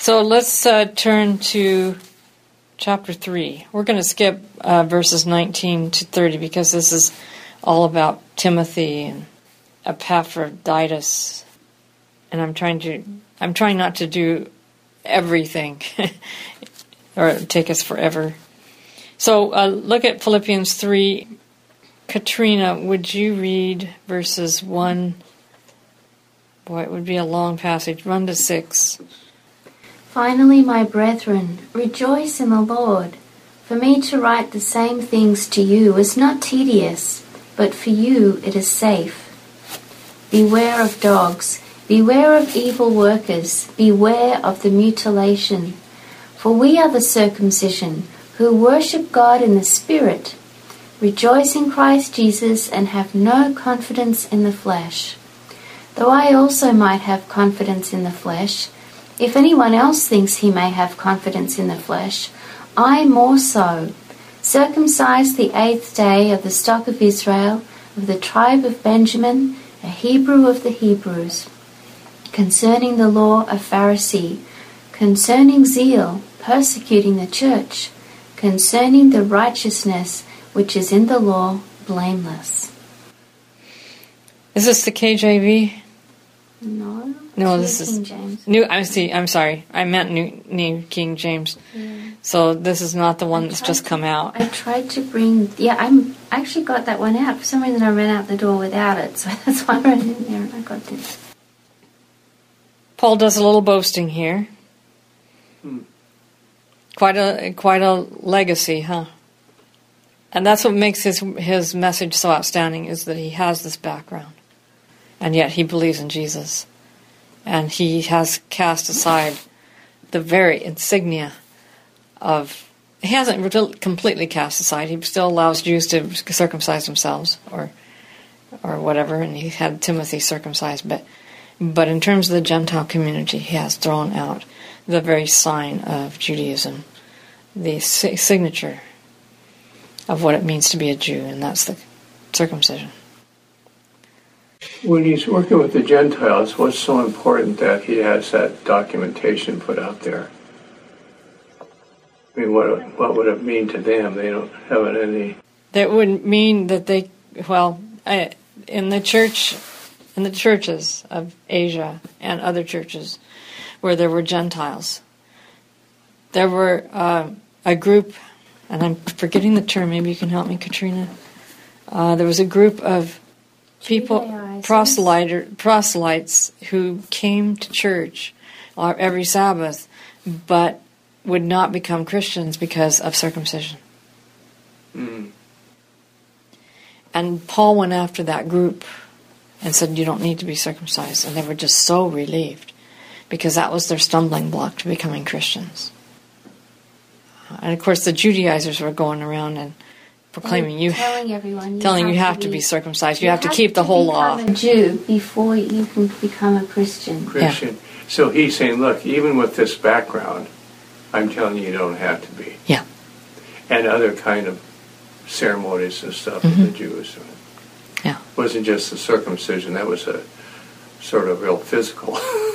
So let's uh, turn to chapter 3. We're going to skip uh, verses 19 to 30 because this is all about Timothy and Epaphroditus. And I'm trying to I'm trying not to do everything or take us forever. So uh, look at Philippians 3. Katrina, would you read verses 1? Boy, it would be a long passage. 1 to 6. Finally, my brethren, rejoice in the Lord. For me to write the same things to you is not tedious, but for you it is safe. Beware of dogs, beware of evil workers, beware of the mutilation. For we are the circumcision, who worship God in the Spirit, rejoice in Christ Jesus, and have no confidence in the flesh. Though I also might have confidence in the flesh, if anyone else thinks he may have confidence in the flesh, I more so. Circumcised the eighth day of the stock of Israel, of the tribe of Benjamin, a Hebrew of the Hebrews. Concerning the law, a Pharisee. Concerning zeal, persecuting the church. Concerning the righteousness which is in the law, blameless. Is this the KJV? No. No, New this King is James. New. I see. I'm sorry. I meant New, New King James. So this is not the one I that's just to- come out. I tried to bring. Yeah, I'm I actually got that one out. For some reason, I ran out the door without it, so that's why I ran in there and I got this. Paul does a little boasting here. Hmm. Quite a quite a legacy, huh? And that's what makes his his message so outstanding is that he has this background, and yet he believes in Jesus, and he has cast aside the very insignia of. He hasn't completely cast aside. He still allows Jews to circumcise themselves, or or whatever, and he had Timothy circumcised, but but in terms of the Gentile community, he has thrown out the very sign of Judaism, the si- signature of what it means to be a Jew, and that's the circumcision. When he's working with the Gentiles, what's so important that he has that documentation put out there? I mean, what what would it mean to them? They don't have it any. That would mean that they, well, I, in the church, in the churches of Asia and other churches where there were Gentiles, there were uh, a group, and I'm forgetting the term. Maybe you can help me, Katrina. Uh, there was a group of people, Judaizers. proselyter, proselytes, who came to church uh, every Sabbath, but would not become Christians because of circumcision. Mm. And Paul went after that group and said, You don't need to be circumcised. And they were just so relieved because that was their stumbling block to becoming Christians. And of course, the Judaizers were going around and proclaiming you, telling everyone, you telling have you have to to be, be circumcised. You, have, to keep the whole law. become a Jew before you can become a Christian. Christian. So he's saying, look, even with this background, I'm telling you, you don't have to be. Yeah. And other kind of ceremonies and stuff that the Jews. Mm-hmm. Yeah. Wasn't just the circumcision. That was a sort of real physical.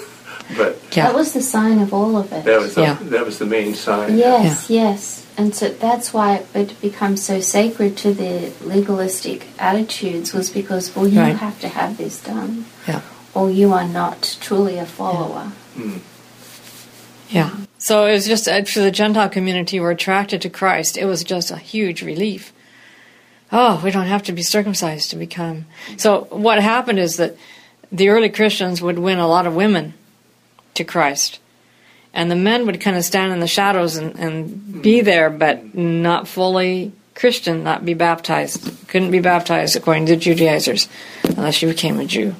but Yeah. That was the sign of all of it. that was the, Yeah. that was the main sign. Yes, yes. And so that's why it becomes so sacred to the legalistic attitudes was because, well, you Right. have to have this done, Yeah. or you are not truly a follower. Mm. Yeah. So it was just after the Gentile community were attracted to Christ, it was just a huge relief. Oh, we don't have to be circumcised to become. So what happened is that the early Christians would win a lot of women to Christ. And the men would kind of stand in the shadows and, and be mm. there, but not fully Christian, not be baptized. Couldn't be baptized according to Judaizers unless you became a Jew.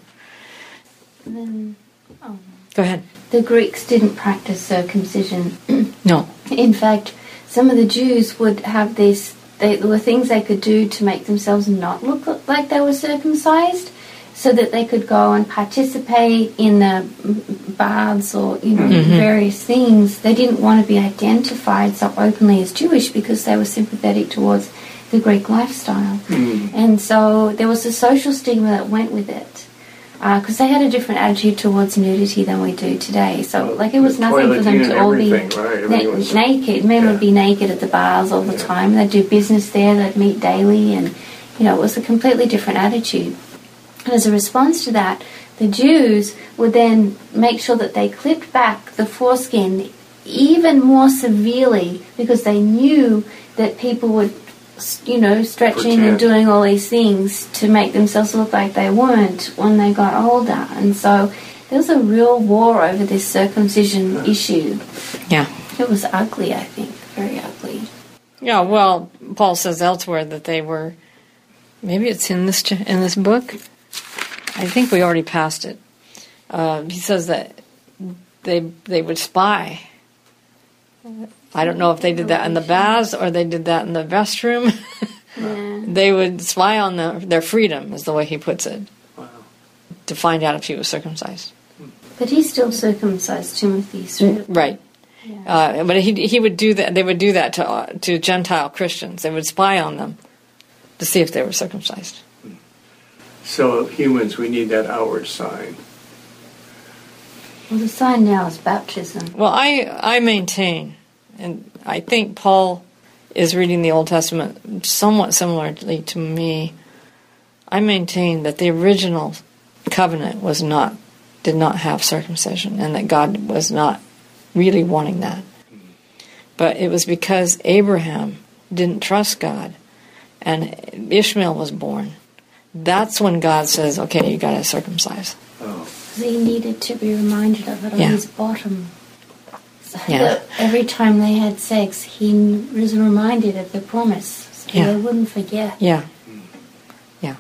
And then oh. Go ahead. the Greeks didn't practice circumcision. No. In fact, some of the Jews would have this. They, there were things they could do to make themselves not look like they were circumcised, so that they could go and participate in the baths or you know various things. They didn't want to be identified so openly as Jewish because they were sympathetic towards the Greek lifestyle, and so there was a social stigma that went with it. Uh, because they had a different attitude towards nudity than we do today. So, like, it was the nothing for them to all be right, na- was- naked. Men yeah. would be naked at the bars all the Yeah. time. They'd do business there. They'd meet daily, and you know, it was a completely different attitude. And as a response to that, the Jews would then make sure that they clipped back the foreskin even more severely because they knew that people would, you know, stretching and doing all these things to make themselves look like they weren't when they got older. And so there was a real war over this circumcision issue. Yeah. It was ugly, I think, very ugly. Yeah, well, Paul says elsewhere that they were. Maybe it's in this in this book. I think we already passed it. Uh, he says that they they would spy. I don't know if they did that in the baths or they did that in the restroom. Yeah. they would spy on the, their freedom, is the way he puts it, Wow. to find out if he was circumcised. But he still circumcised Timothy. So Right. Yeah. Uh, but he he would do that. They would do that to uh, to Gentile Christians. They would spy on them to see if they were circumcised. So humans, we need that outward sign. well, the sign now is baptism. Well, I I maintain, and I think Paul is reading the Old Testament somewhat similarly to me. I maintain that the original covenant was not did not have circumcision, and that God was not really wanting that. But it was because Abraham didn't trust God, and Ishmael was born. That's when God says, "Okay, you got to circumcise." Oh, 'Cause he needed to be reminded of it on Yeah. his bottom. So Yeah. every time they had sex, he was reminded of the promise, so Yeah. they wouldn't forget. Yeah. Yeah.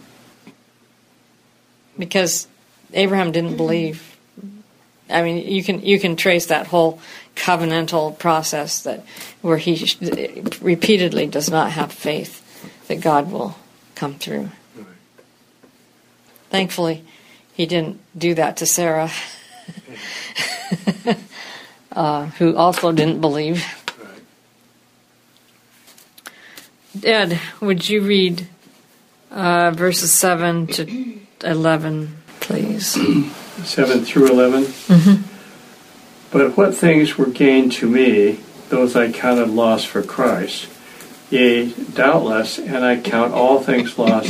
Because Abraham didn't mm-hmm. believe. I mean, you can you can trace that whole covenantal process that where he sh- repeatedly does not have faith that God will come through. Thankfully, he didn't do that to Sarah, uh, who also didn't believe. right. Ed, would you read uh, verses 7 to 11, please? 7 through 11. But what things were gained to me, those I counted loss for Christ. Yea, doubtless, and I count all things lost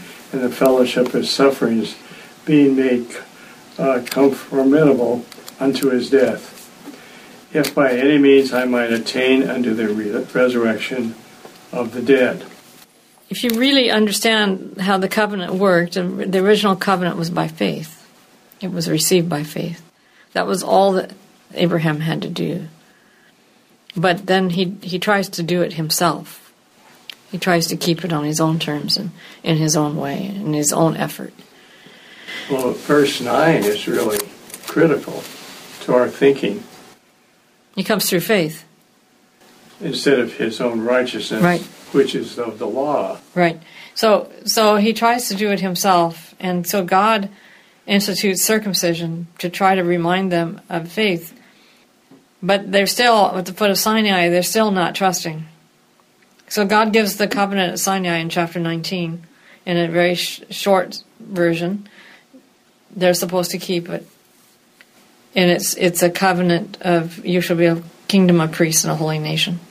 and the fellowship of sufferings, being made uh, conformable unto his death, if by any means I might attain unto the re- resurrection of the dead. If you really understand how the covenant worked, the original covenant was by faith, it was received by faith. That was all that Abraham had to do. But then he, he tries to do it himself. He tries to keep it on his own terms and in his own way, and in his own effort. Well, verse 9 is really critical to our thinking. He comes through faith. Instead of his own righteousness, Right. which is of the law. Right. So so he tries to do it himself, and so God institutes circumcision to try to remind them of faith. But they're still at the foot of Sinai. They're still not trusting. So God gives the covenant at Sinai in chapter 19 in a very sh- short version. They're supposed to keep it, and it's it's a covenant of you shall be a kingdom of priests and a holy nation.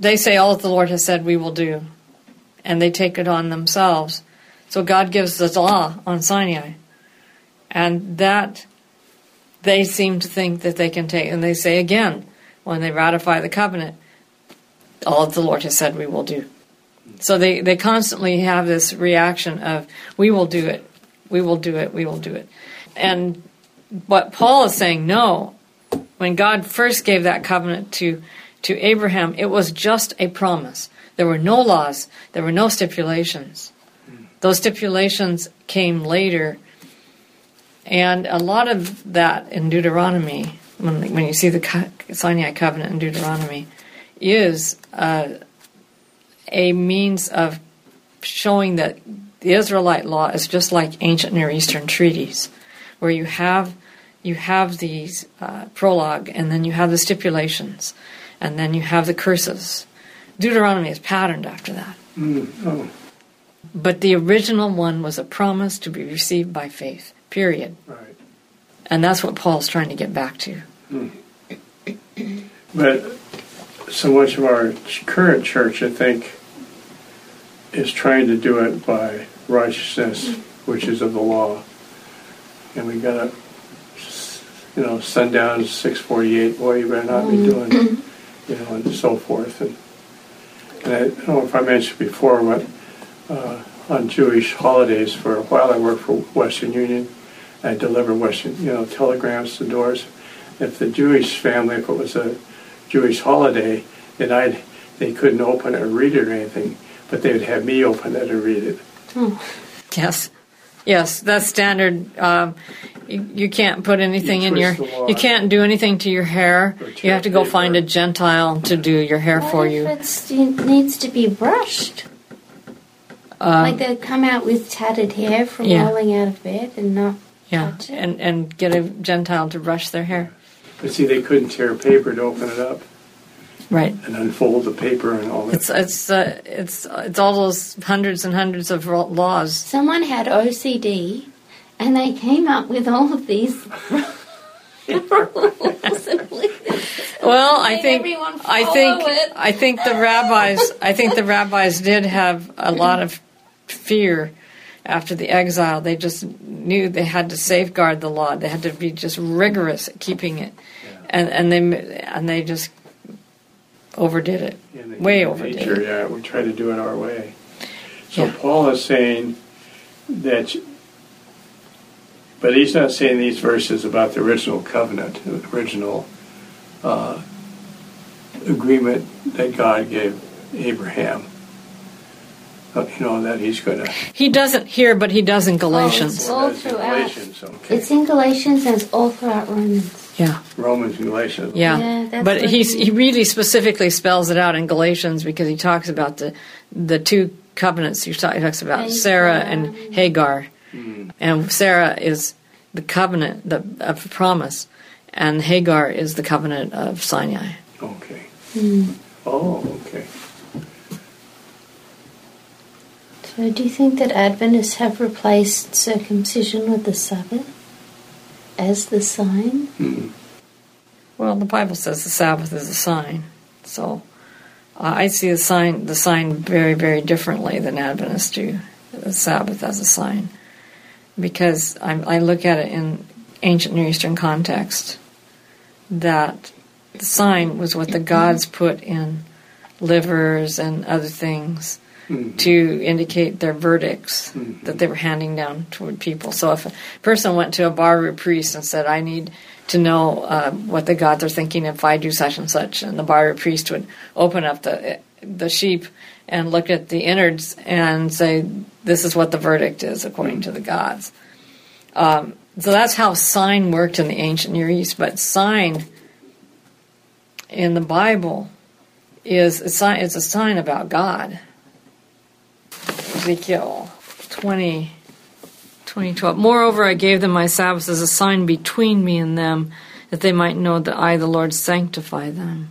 They say all that the Lord has said we will do and they take it on themselves. So God gives the law on Sinai. And that they seem to think that they can take. And they say again, when they ratify the covenant, all the Lord has said we will do. So they, they constantly have this reaction of, we will do it, we will do it, we will do it. And what Paul is saying, no. When God first gave that covenant to, to Abraham, it was just a promise. There were no laws, there were no stipulations. Those stipulations came later And a lot of that in Deuteronomy, when, when you see the Sinai covenant in Deuteronomy, is uh, a means of showing that the Israelite law is just like ancient Near Eastern treaties, where you have you have these uh, prologue, and then you have the stipulations, and then you have the curses. Deuteronomy is patterned after that. Mm, oh, But the original one was a promise to be received by faith, period. right. And that's what Paul's trying to get back to. But so much of our current church, I think, is trying to do it by righteousness, which is of the law. And we got to, you know, sundown six forty-eight. Boy, you better not be doing, you know, and so forth. And, and I don't know if I mentioned before, but uh, on Jewish holidays, for a while I worked for Western Union. I delivered Western, you know, telegrams to doors. If the Jewish family, if it was a Jewish holiday, then I'd, they couldn't open it or read it or anything, but they would have me open it and read it. Yes. Yes, that's standard. Um, you, you can't put anything You in your. twist the law. You can't do anything to your hair. You have to go paper. find a Gentile to do your hair What for if you. it needs to be brushed? Um, like they'll come out with tattered hair from Yeah. rolling out of bed and not. yeah, touch it. and and get a Gentile to brush their hair. But see, they couldn't tear paper to open it up Right. and unfold the paper and all that. It's it's uh, it's it's all those hundreds and hundreds of laws. Someone had OCD, and they came up with all of these Well, I think I think it. I think the rabbis I think the rabbis did have a lot of fear after the exile. They just knew they had to safeguard the law. They had to be just rigorous at keeping it, and and they and they just overdid it, the way overdid nature, it. yeah, we try to do it our way. So Yeah. Paul is saying that, but he's not saying these verses about the original covenant, the original uh, agreement that God gave Abraham. You know that he's going to. He doesn't here, but he does in Galatians. it's all throughout. Galatians, okay. It's in Galatians and it's all throughout Romans. Yeah. Romans and Galatians. Yeah, Yeah, that's but he's he- he really specifically spells it out in Galatians because he talks about the the two covenants. He talks about Hagar. Sarah and Hagar, and Sarah is the covenant the, of promise, and Hagar is the covenant of Sinai. Okay. Hmm. Oh, okay. So, do you think that Adventists have replaced circumcision with the Sabbath as the sign? Hmm. Well, the Bible says the Sabbath is a sign, so uh, I see the sign the sign very very differently than Adventists do. The Sabbath as a sign, because I, I look at it in ancient Near Eastern context. That the sign was what the gods put in livers and other things Mhm. to indicate their verdicts Mhm. that they were handing down toward people. So if a person went to a Baru priest and said, "I need to know uh, what the gods are thinking if I do such and such," and the Baru priest would open up the the sheep and look at the innards and say, "This is what the verdict is according to the gods." Um, so that's how sign worked in the ancient Near East. But sign in the Bible is a sign. It's a sign about God. Ezekiel 20, 2012. Moreover, I gave them my Sabbaths as a sign between me and them, that they might know that I, the Lord, sanctify them.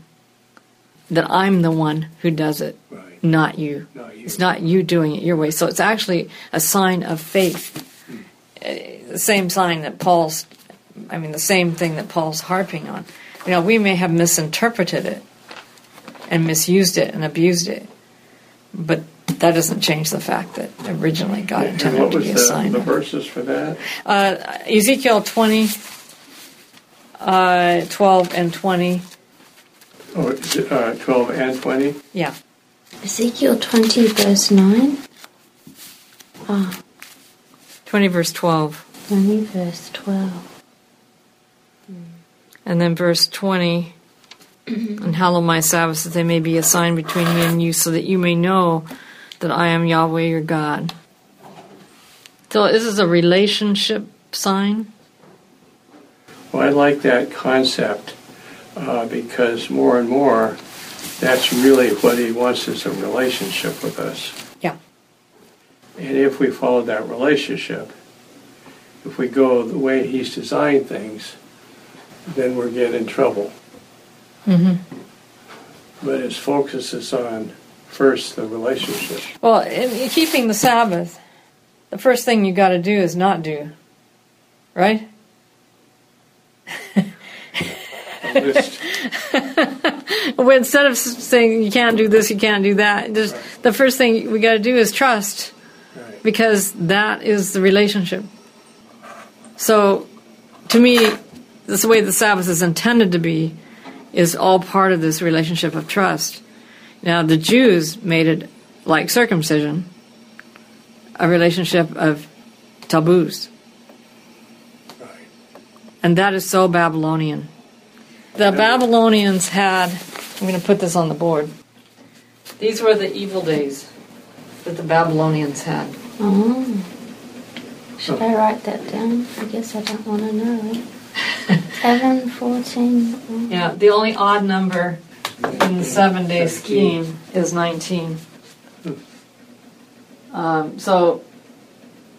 That I'm the one who does it, Right. not you. Not you. It's not you doing it your way. So it's actually a sign of faith. Uh, The same sign that Paul's, I mean, the same thing that Paul's harping on. You know, we may have misinterpreted it and misused it and abused it, but that doesn't change the fact that originally God And intended what to was be a the, sign. the verses for that? uh, Ezekiel 20, uh, 12, and 20. Oh, uh, 12 and 20? Yeah. Ezekiel 20, verse 9. Ah, 20, verse 12. 20, verse 12. And then verse 20. and hallow my Sabbaths that they may be a sign between me and you, so that you may know that I am Yahweh your God. So this is a relationship sign. Well, I like that concept uh, because more and more, that's really what he wants is a relationship with us. Yeah. And if we follow that relationship, if we go the way he's designed things, then we're getting in trouble. hmm But his focus is on first the relationship. Well, in keeping the Sabbath, the first thing you got to do is not do, right? Well, instead of saying you can't do this, you can't do that, just the first thing we got to do is trust, Right. because that is the relationship. So, to me, this the way the Sabbath is intended to be, is all part of this relationship of trust. Now, the Jews made it like circumcision, a relationship of taboos. Right. And that is so Babylonian. The Babylonians had, I'm going to put this on the board. These were the evil days that the Babylonians had. Oh. Should I write that down? I guess I don't want to know. 7, 14. oh. Yeah, the only odd number in the seven day scheme is 19. Um, so,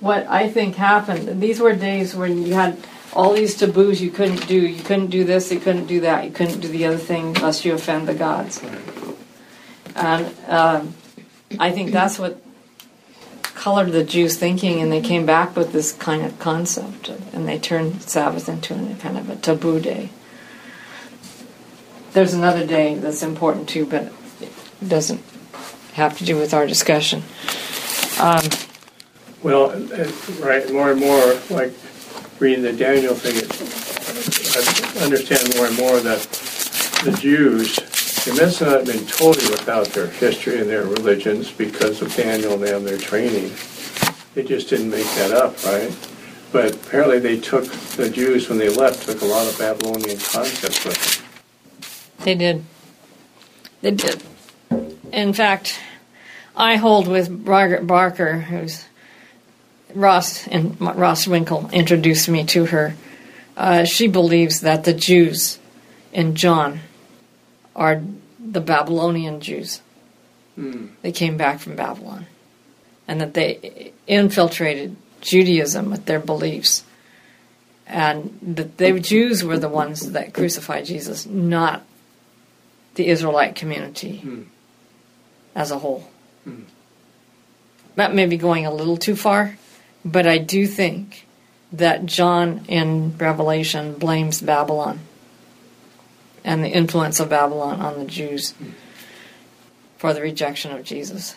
what I think happened, these were days when you had all these taboos you couldn't do. You couldn't do this, you couldn't do that, you couldn't do the other thing lest you offend the gods. And um, I think that's what colored the Jews' thinking, and they came back with this kind of concept, and they turned Sabbath into a kind of a taboo day. There's another day that's important too, but it doesn't have to do with our discussion. Um, Well, right, more and more, like reading the Daniel thing, I understand more and more that the Jews, they must not been totally without their history and their religions because of Daniel and their training. They just didn't make that up, right? But apparently they took, the Jews, when they left, took a lot of Babylonian concepts with them. They did. They did. In fact, I hold with Margaret Barker, who's Ross and Ross Winkle introduced me to her. Uh, she believes that the Jews in John are the Babylonian Jews. They came back from Babylon, and that they infiltrated Judaism with their beliefs, and that the Jews were the ones that crucified Jesus, not the Israelite community Hmm. as a whole. That may be going a little too far, but I do think that John in Revelation blames Babylon and the influence of Babylon on the Jews for the rejection of Jesus.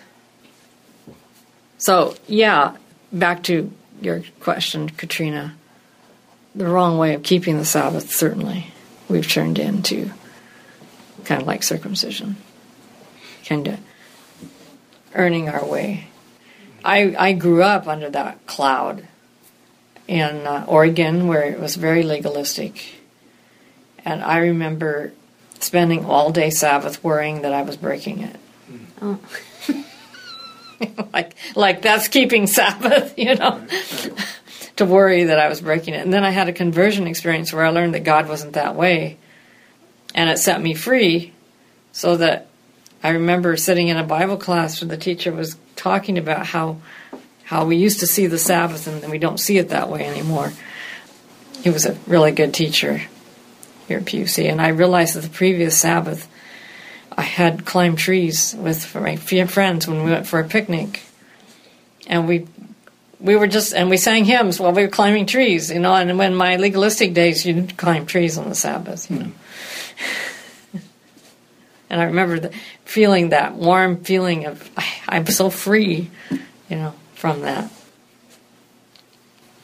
So, yeah, back to your question, Katrina. The wrong way of keeping the Sabbath, certainly, we've turned into kind of like circumcision, kind of earning our way. I, I grew up under that cloud in uh, Oregon where it was very legalistic. And I remember spending all day Sabbath worrying that I was breaking it. Oh. like, like that's keeping Sabbath, you know, to worry that I was breaking it. And then I had a conversion experience where I learned that God wasn't that way. And it set me free so that I remember sitting in a Bible class where the teacher was talking about how how we used to see the Sabbath and we don't see it that way anymore. He was a really good teacher here at PUC, and I realized that the previous Sabbath I had climbed trees with my friends when we went for a picnic, and we we were just and we sang hymns while we were climbing trees, you know. And when my legalistic days, you climb trees on the Sabbath, you know. And I remember the, feeling that warm feeling of I, I'm so free, you know, from that.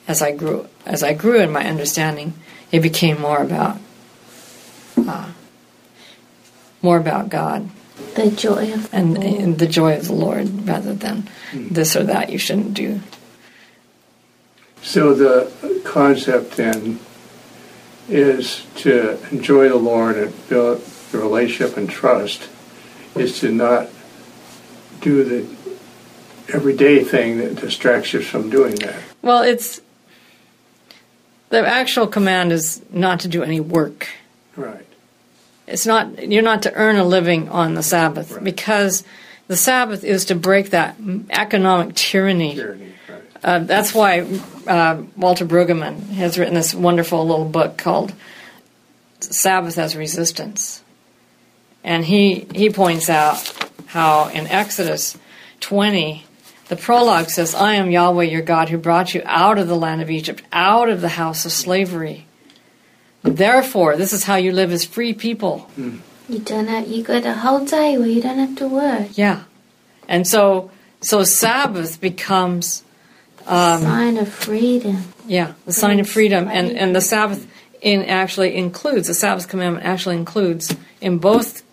As I grew, as I grew in my understanding, it became more about, uh, more about God The joy of the and, Lord. and the joy of the Lord, rather than this or that you shouldn't do. So the concept then is to enjoy the Lord and build the relationship and trust is to not do the everyday thing that distracts you from doing that. Well, it's The actual command is not to do any work. Right. It's not you're not to earn a living on the Sabbath Right. because the Sabbath is to break that economic tyranny. Tyranny. Right. Uh, that's why uh, Walter Brueggemann has written this wonderful little book called Sabbath as Resistance. And he, he points out how in Exodus 20, the prologue says, I am Yahweh your God who brought you out of the land of Egypt, out of the house of slavery. Therefore, this is how you live as free people. You don't have, you got a whole day where you don't have to work. Yeah. And so, so Sabbath becomes The sign of freedom. Yeah, the sign of freedom, and and the Sabbath in actually includes the Sabbath commandment actually includes in both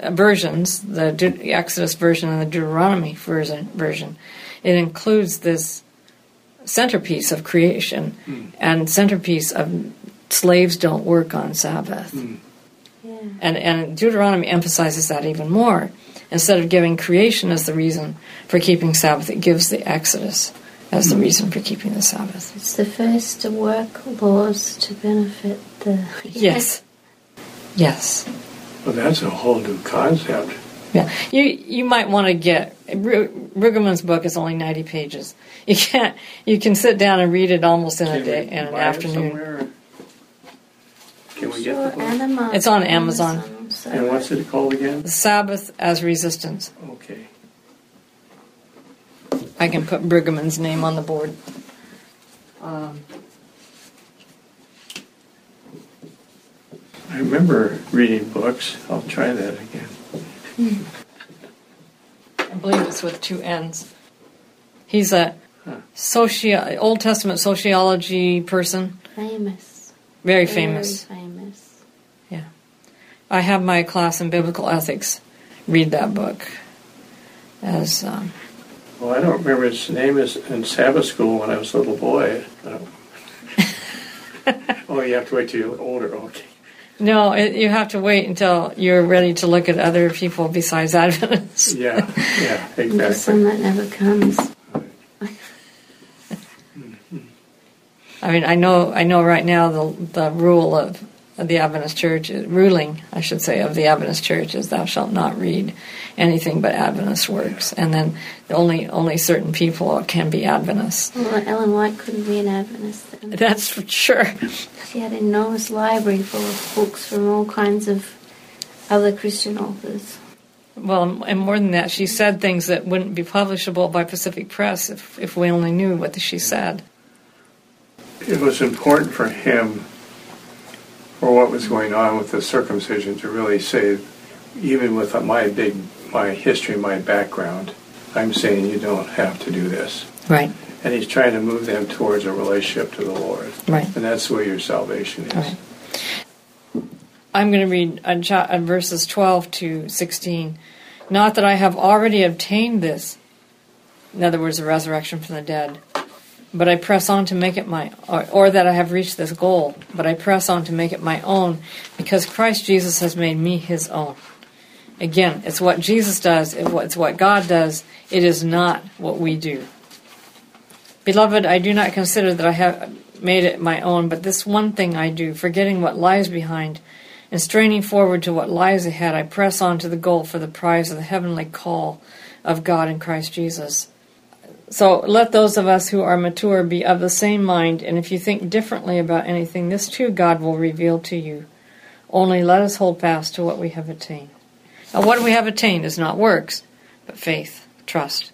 uh, versions, the De- Exodus version and the Deuteronomy version. Version, it includes this centerpiece of creation and centerpiece of slaves don't work on Sabbath, Yeah. and and Deuteronomy emphasizes that even more. Instead of giving creation as the reason for keeping Sabbath, it gives the Exodus as the reason for keeping the Sabbath. It's the first to work laws to benefit the. Yes. Yes. Well, that's a whole new concept. Yeah. You you might want to get Ru- Brueggemann's book is only ninety pages. You can't you can sit down and read it almost in a day in an afternoon. Can we Sure, get the book? Anima- It's on Amazon. so- And what's it called again? The Sabbath as resistance. Okay. I can put Brueggemann,'s name on the board. Um, I remember reading books. I'll try that again. I believe it's with two N's. He's a Huh. socio Old Testament sociology person, Famous. very Very famous. famous. Yeah. I have my class in biblical ethics read that book as um, Well, I don't remember its name is in Sabbath school when I was a little boy. Oh, you have to wait till you're older. Okay. no it, you have to wait until you're ready to look at other people besides adventists Yeah, yeah, And the sun exactly. that never comes. i mean i know i know right now the, the rule of, of the adventist church ruling i should say of the adventist church is thou shalt not read anything but adventist works and then only only certain people can be adventists Well, Ellen White couldn't be an Adventist then. that's for sure She had an enormous library full of books from all kinds of other Christian authors. Well, and more than that, she said things that wouldn't be publishable by Pacific Press if, if we only knew what she said. It was important for him, for what was going on with the circumcision, to really say, even with my big, my history, my background, I'm saying you don't have to do this. Right, And he's trying to move them towards a relationship to the Lord. right, And that's where your salvation is. right. I'm going to read verses 12 to 16. Not that I have already obtained this, in other words, the resurrection from the dead, but I press on to make it my, or, or that I have reached this goal, but I press on to make it my own, because Christ Jesus has made me his own. Again, it's what Jesus does, it's what God does, it is not what we do. Beloved, I do not consider that I have made it my own, but this one thing I do, forgetting what lies behind and straining forward to what lies ahead, I press on to the goal for the prize of the heavenly call of God in Christ Jesus. So let those of us who are mature be of the same mind, and if you think differently about anything, this too God will reveal to you. Only let us hold fast to what we have attained. Now, what we have attained is not works, but faith, trust.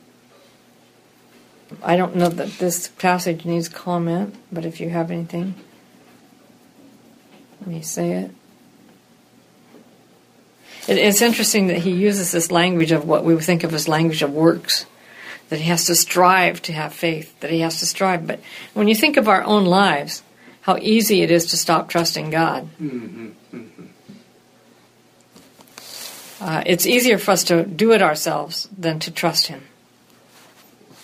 I don't know that this passage needs comment, but if you have anything, let me say it. it. It's interesting that he uses this language of what we think of as language of works, that he has to strive to have faith, that he has to strive. But when you think of our own lives, how easy it is to stop trusting God. Uh, it's easier for us to do it ourselves than to trust Him.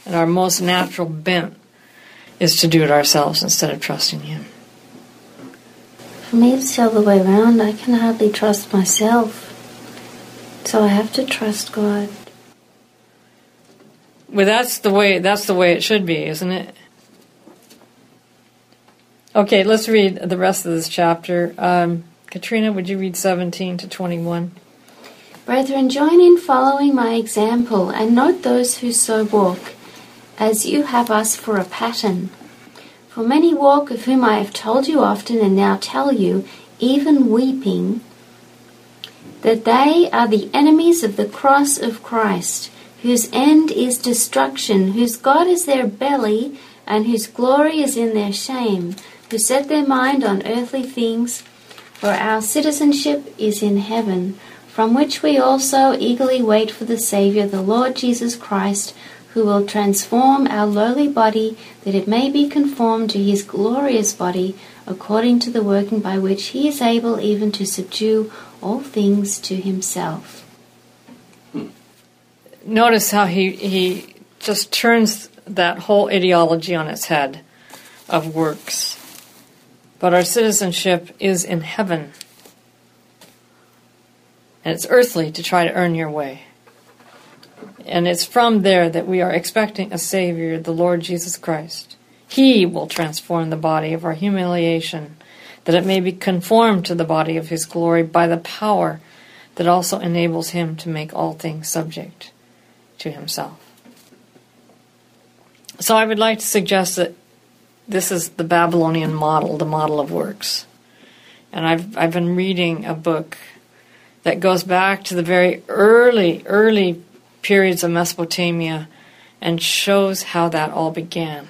And our most natural bent is to do it ourselves instead of trusting Him. For me, it's the other way around. I can hardly trust myself. So I have to trust God. Well, that's the way. That's the way it should be, isn't it? Okay, let's read the rest of this chapter. Um, Katrina, would you read 17 to 21? Brethren, join in following my example, and note those who so walk, as you have us for a pattern. For many walk, of whom I have told you often, and now tell you, even weeping, that they are the enemies of the cross of Christ, whose end is destruction, whose God is their belly, and whose glory is in their shame, who set their mind on earthly things, for our citizenship is in heaven, from which we also eagerly wait for the Saviour, the Lord Jesus Christ, who will transform our lowly body, that it may be conformed to his glorious body, according to the working by which he is able even to subdue all things to himself. Notice how he, he just turns that whole ideology on its head of works. But our citizenship is in heaven. And it's earthly to try to earn your way. And it's from there that we are expecting a Savior, the Lord Jesus Christ. He will transform the body of our humiliation, that it may be conformed to the body of His glory by the power that also enables Him to make all things subject to Himself. So I would like to suggest that this is the Babylonian model, the model of works. And I've, I've been reading a book that goes back to the very early, early periods of Mesopotamia and shows how that all began.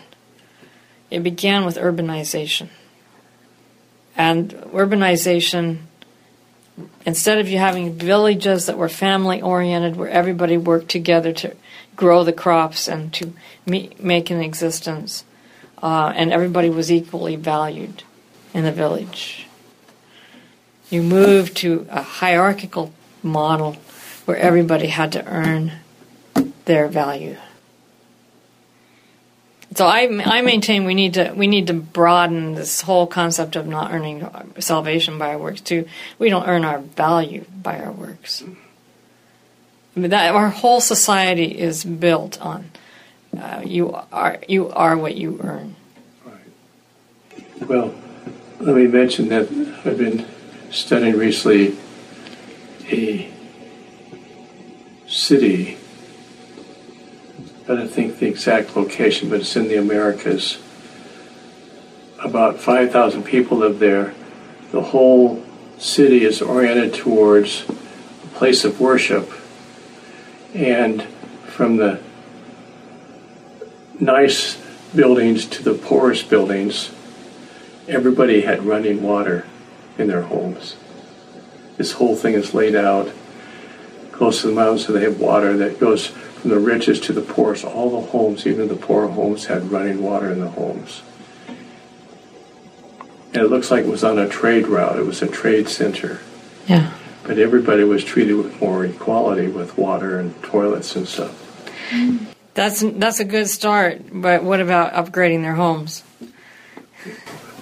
It began with urbanization. And urbanization, instead of you having villages that were family oriented, where everybody worked together to grow the crops and to make an existence, uh, and everybody was equally valued in the village. You moved to a hierarchical model where everybody had to earn their value. So I, I maintain we need to we need to broaden this whole concept of not earning salvation by our works to we don't earn our value by our works. I mean that our whole society is built on uh, you are you are what you earn. Right. Well, let me mention that I've been studying recently a city I don't think the exact location, but it's in the Americas. About 5,000 people live there. The whole city is oriented towards a place of worship. And from the nice buildings to the poorest buildings, everybody had running water in their homes. This whole thing is laid out close to the mountains, so they have water that goes from the richest to the poorest, all the homes, even the poor homes, had running water in the homes. And it looks like it was on a trade route. It was a trade center. Yeah. But everybody was treated with more equality with water and toilets and stuff. That's that's a good start. But what about upgrading their homes?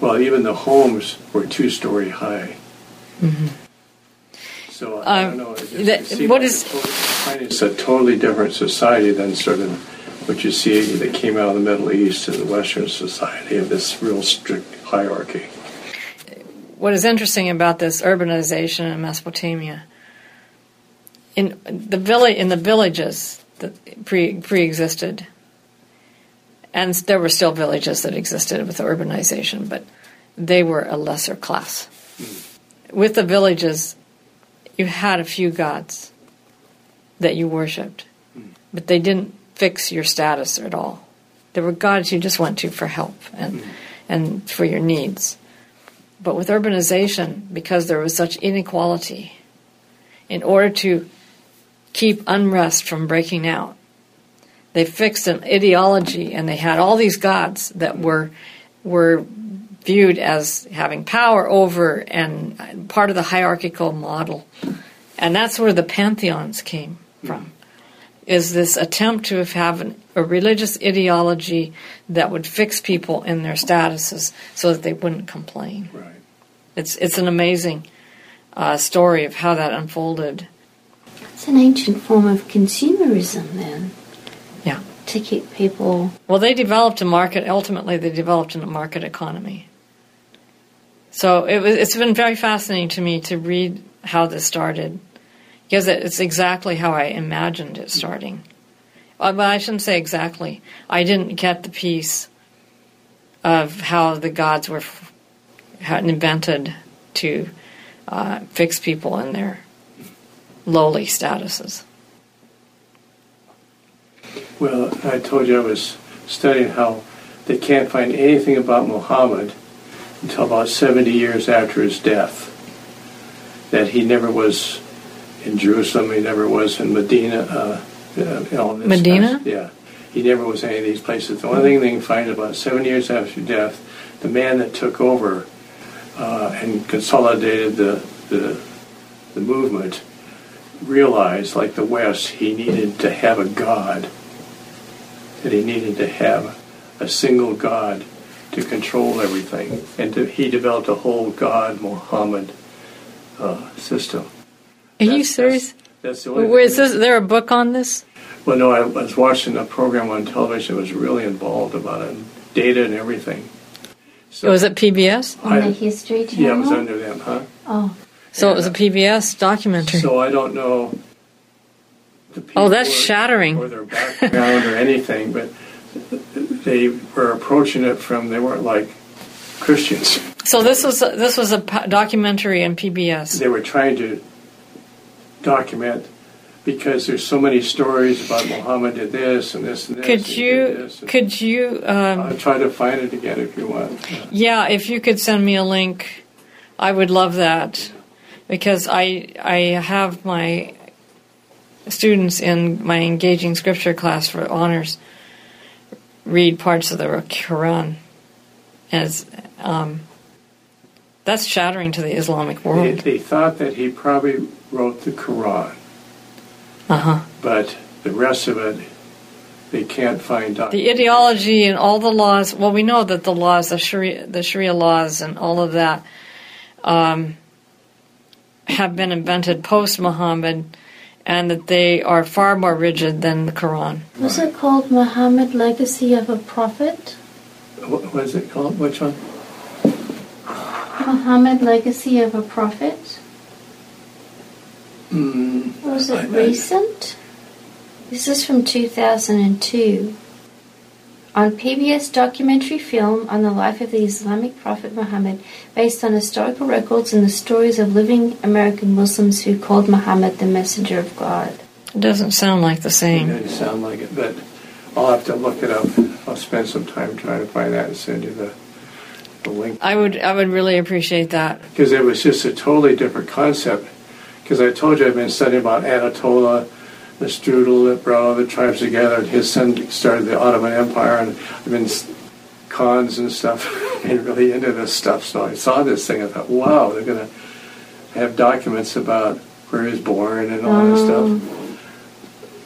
Well, even the homes were two story high. Mm-hmm. So I don't know. That, what is? It's a totally different society than sort of what you see that came out of the Middle East and the Western society of this real strict hierarchy. What is interesting about this urbanization in Mesopotamia, in the village, in the villages that pre pre existed, and there were still villages that existed with urbanization, but they were a lesser class. Mm. With the villages, you had a few gods that you worshipped, but they didn't fix your status at all. There were gods you just went to for help and and for your needs. But with urbanization, because there was such inequality, in order to keep unrest from breaking out, they fixed an ideology and they had all these gods that were were viewed as having power over and part of the hierarchical model. And that's where the pantheons came from. Is this attempt to have an, a religious ideology that would fix people in their statuses so that they wouldn't complain? Right. It's it's an amazing uh, story of how that unfolded. It's an ancient form of consumerism, then. Yeah. To keep people. Well, they developed a market. Ultimately, they developed a market economy So it was, it's been very fascinating to me to read how this started because it's exactly how I imagined it starting. Well, but I shouldn't say exactly. I didn't get the piece of how the gods were invented to uh, fix people in their lowly statuses. Well, I told you I was studying how they can't find anything about Muhammad until about 70 years after his death. That he never was in Jerusalem, he never was in Medina. Uh, uh, Medina? Yeah. He never was in any of these places. The only thing they can find about seven years after his death, the man that took over uh, and consolidated the, the, the movement realized, like the West, he needed to have a God, that he needed to have a single God to control everything. And to, he developed a whole God Muhammad uh, system. Are you serious? That's, that's the only Where is thing- this, there a book on this? Well, no, I was watching a program on television that was really involved about it, data and everything. So, was it PBS? On I- the History Channel? Yeah, it was under them, huh? Oh, So it was a PBS documentary. So I don't know. The Oh, that's or- shattering. Or their background or anything, but they were approaching it from they weren't like Christians. So this was a, this was a documentary in PBS. They were trying to document because there's so many stories about Muhammad did this and this and this. Could and you could you um, I'll try to find it again if you want. yeah if you could send me a link, I would love that because I I have my students in my engaging scripture class for honors read parts of the Quran as um, that's shattering to the Islamic They, world. they thought that he probably wrote the Quran, Uh huh. but the rest of it they can't find out. The ideology and all the laws. Well, we know that the laws, the Sharia, the Sharia laws, and all of that, um, have been invented post Muhammad, and that they are far more rigid than the Quran. was it called Muhammad Legacy of a Prophet? What was it called? Which one? Muhammad Legacy of a Prophet? Mm, Was I- it I- recent? This is from 2002. On PBS documentary film on the life of the Islamic prophet Muhammad, based on historical records and the stories of living American Muslims who called Muhammad the messenger of God. It doesn't sound like the same. It same. doesn't sound like it, but I'll have to look it up. I'll spend some time trying to find that and send you the, the link. I would, I would really appreciate that. Because it was just a totally different concept. Because I told you I've been studying about Anatolia, Ertugrul that brought all the tribes together, his son started the Ottoman Empire, and I've been cons and stuff, and really into this stuff. So I saw this thing, I thought, wow, they're going to have documents about where he was born and all this stuff. Oh.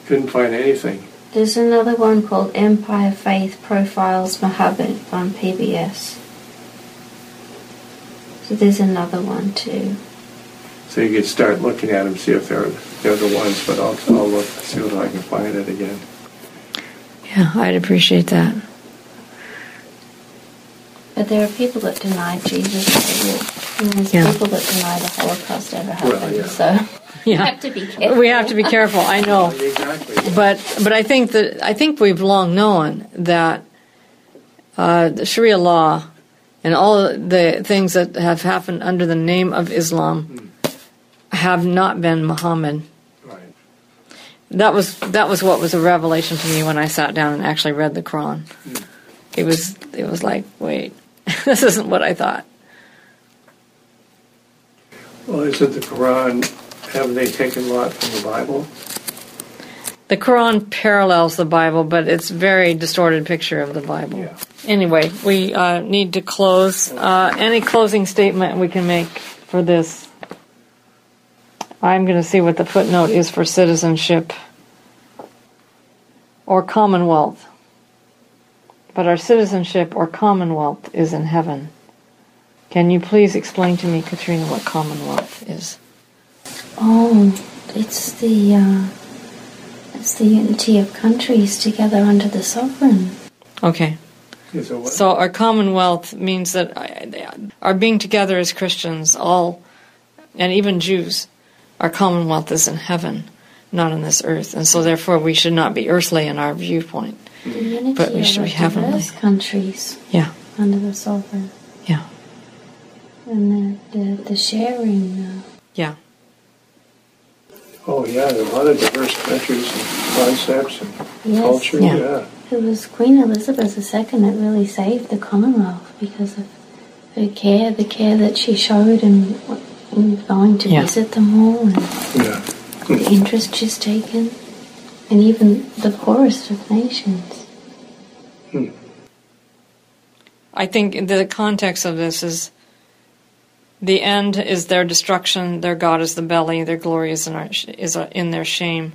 Couldn't find anything. There's another one called Empire Faith Profiles Muhammad on PBS. So there's another one too. So you could start looking at them, see if they're they're the ones. But I'll I'll look see if I can find it again. Yeah, I'd appreciate that. But there are people that deny Jesus. And there's Yeah. people that deny the Holocaust ever Well, happened. yeah. So you Yeah, have to be careful. we have to be careful. I know. Exactly. But but I think that I think we've long known that uh, the Sharia law and all the things that have happened under the name of Islam have not been Muhammad. Right. That was that was what was a revelation to me when I sat down and actually read the Quran. It was it was like wait, this isn't what I thought. Well, isn't the Quran? Haven't they taken a lot from the Bible? The Quran parallels the Bible, but it's a very distorted picture of the Bible. Yeah. Anyway, we uh, need to close. Uh, any closing statement we can make for this? I'm going to see what the footnote is for citizenship or commonwealth. But our citizenship or commonwealth is in heaven. Can you please explain to me, Katrina, what commonwealth is? Oh, it's the uh, it's the unity of countries together under the sovereign. Okay. Is? So our commonwealth means that uh, our being together as Christians, all, and even Jews, our commonwealth is in heaven, not on this earth, and so therefore we should not be earthly in our viewpoint. The But we should the be heavenly. diverse countries Yeah, under the sovereign. yeah, And the, the, the sharing. Uh, yeah, Oh, yeah, there are a lot of diverse countries and concepts and yes. culture. Yeah. Yeah. It was Queen Elizabeth II that really saved the Commonwealth because of her care, the care that she showed and in going to Yeah. visit them all, and Yeah. the interest she's taken, and even the poorest of nations. I think the context of this is the end is their destruction, their God is the belly, their glory is in, our, is in their shame.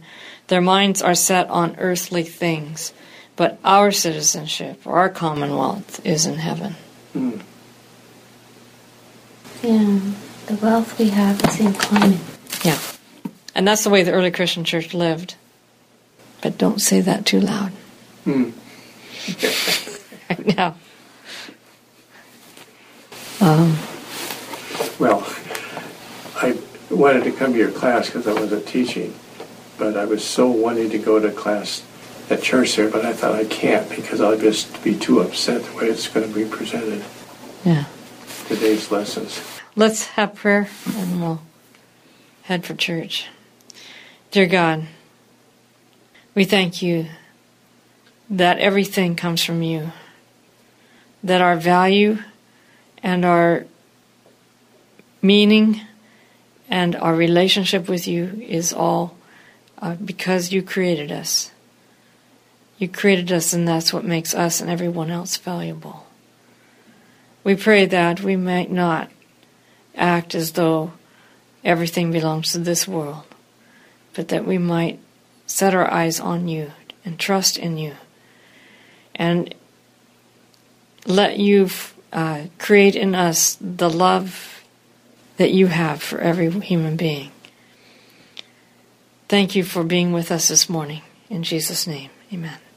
Their minds are set on earthly things, but our citizenship, or our commonwealth, is in heaven. Mm. Yeah, the wealth we have is in common. Yeah. And that's the way the early Christian church lived. But don't say that too loud. Mm. Right. Um, Well, I wanted to come to your class because I wasn't teaching, but I was so wanting to go to class at church there, but I thought I can't because I'll just be too upset the way it's going to be presented, yeah. today's lessons. Let's have prayer and we'll head for church. Dear God, we thank you that everything comes from you, that our value and our meaning and our relationship with you is all uh, because you created us. You created us, and that's what makes us and everyone else valuable. We pray that we might not act as though everything belongs to this world, but that we might set our eyes on you and trust in you and let you uh, create in us the love that you have for every human being. Thank you for being with us this morning. In Jesus' name, amen.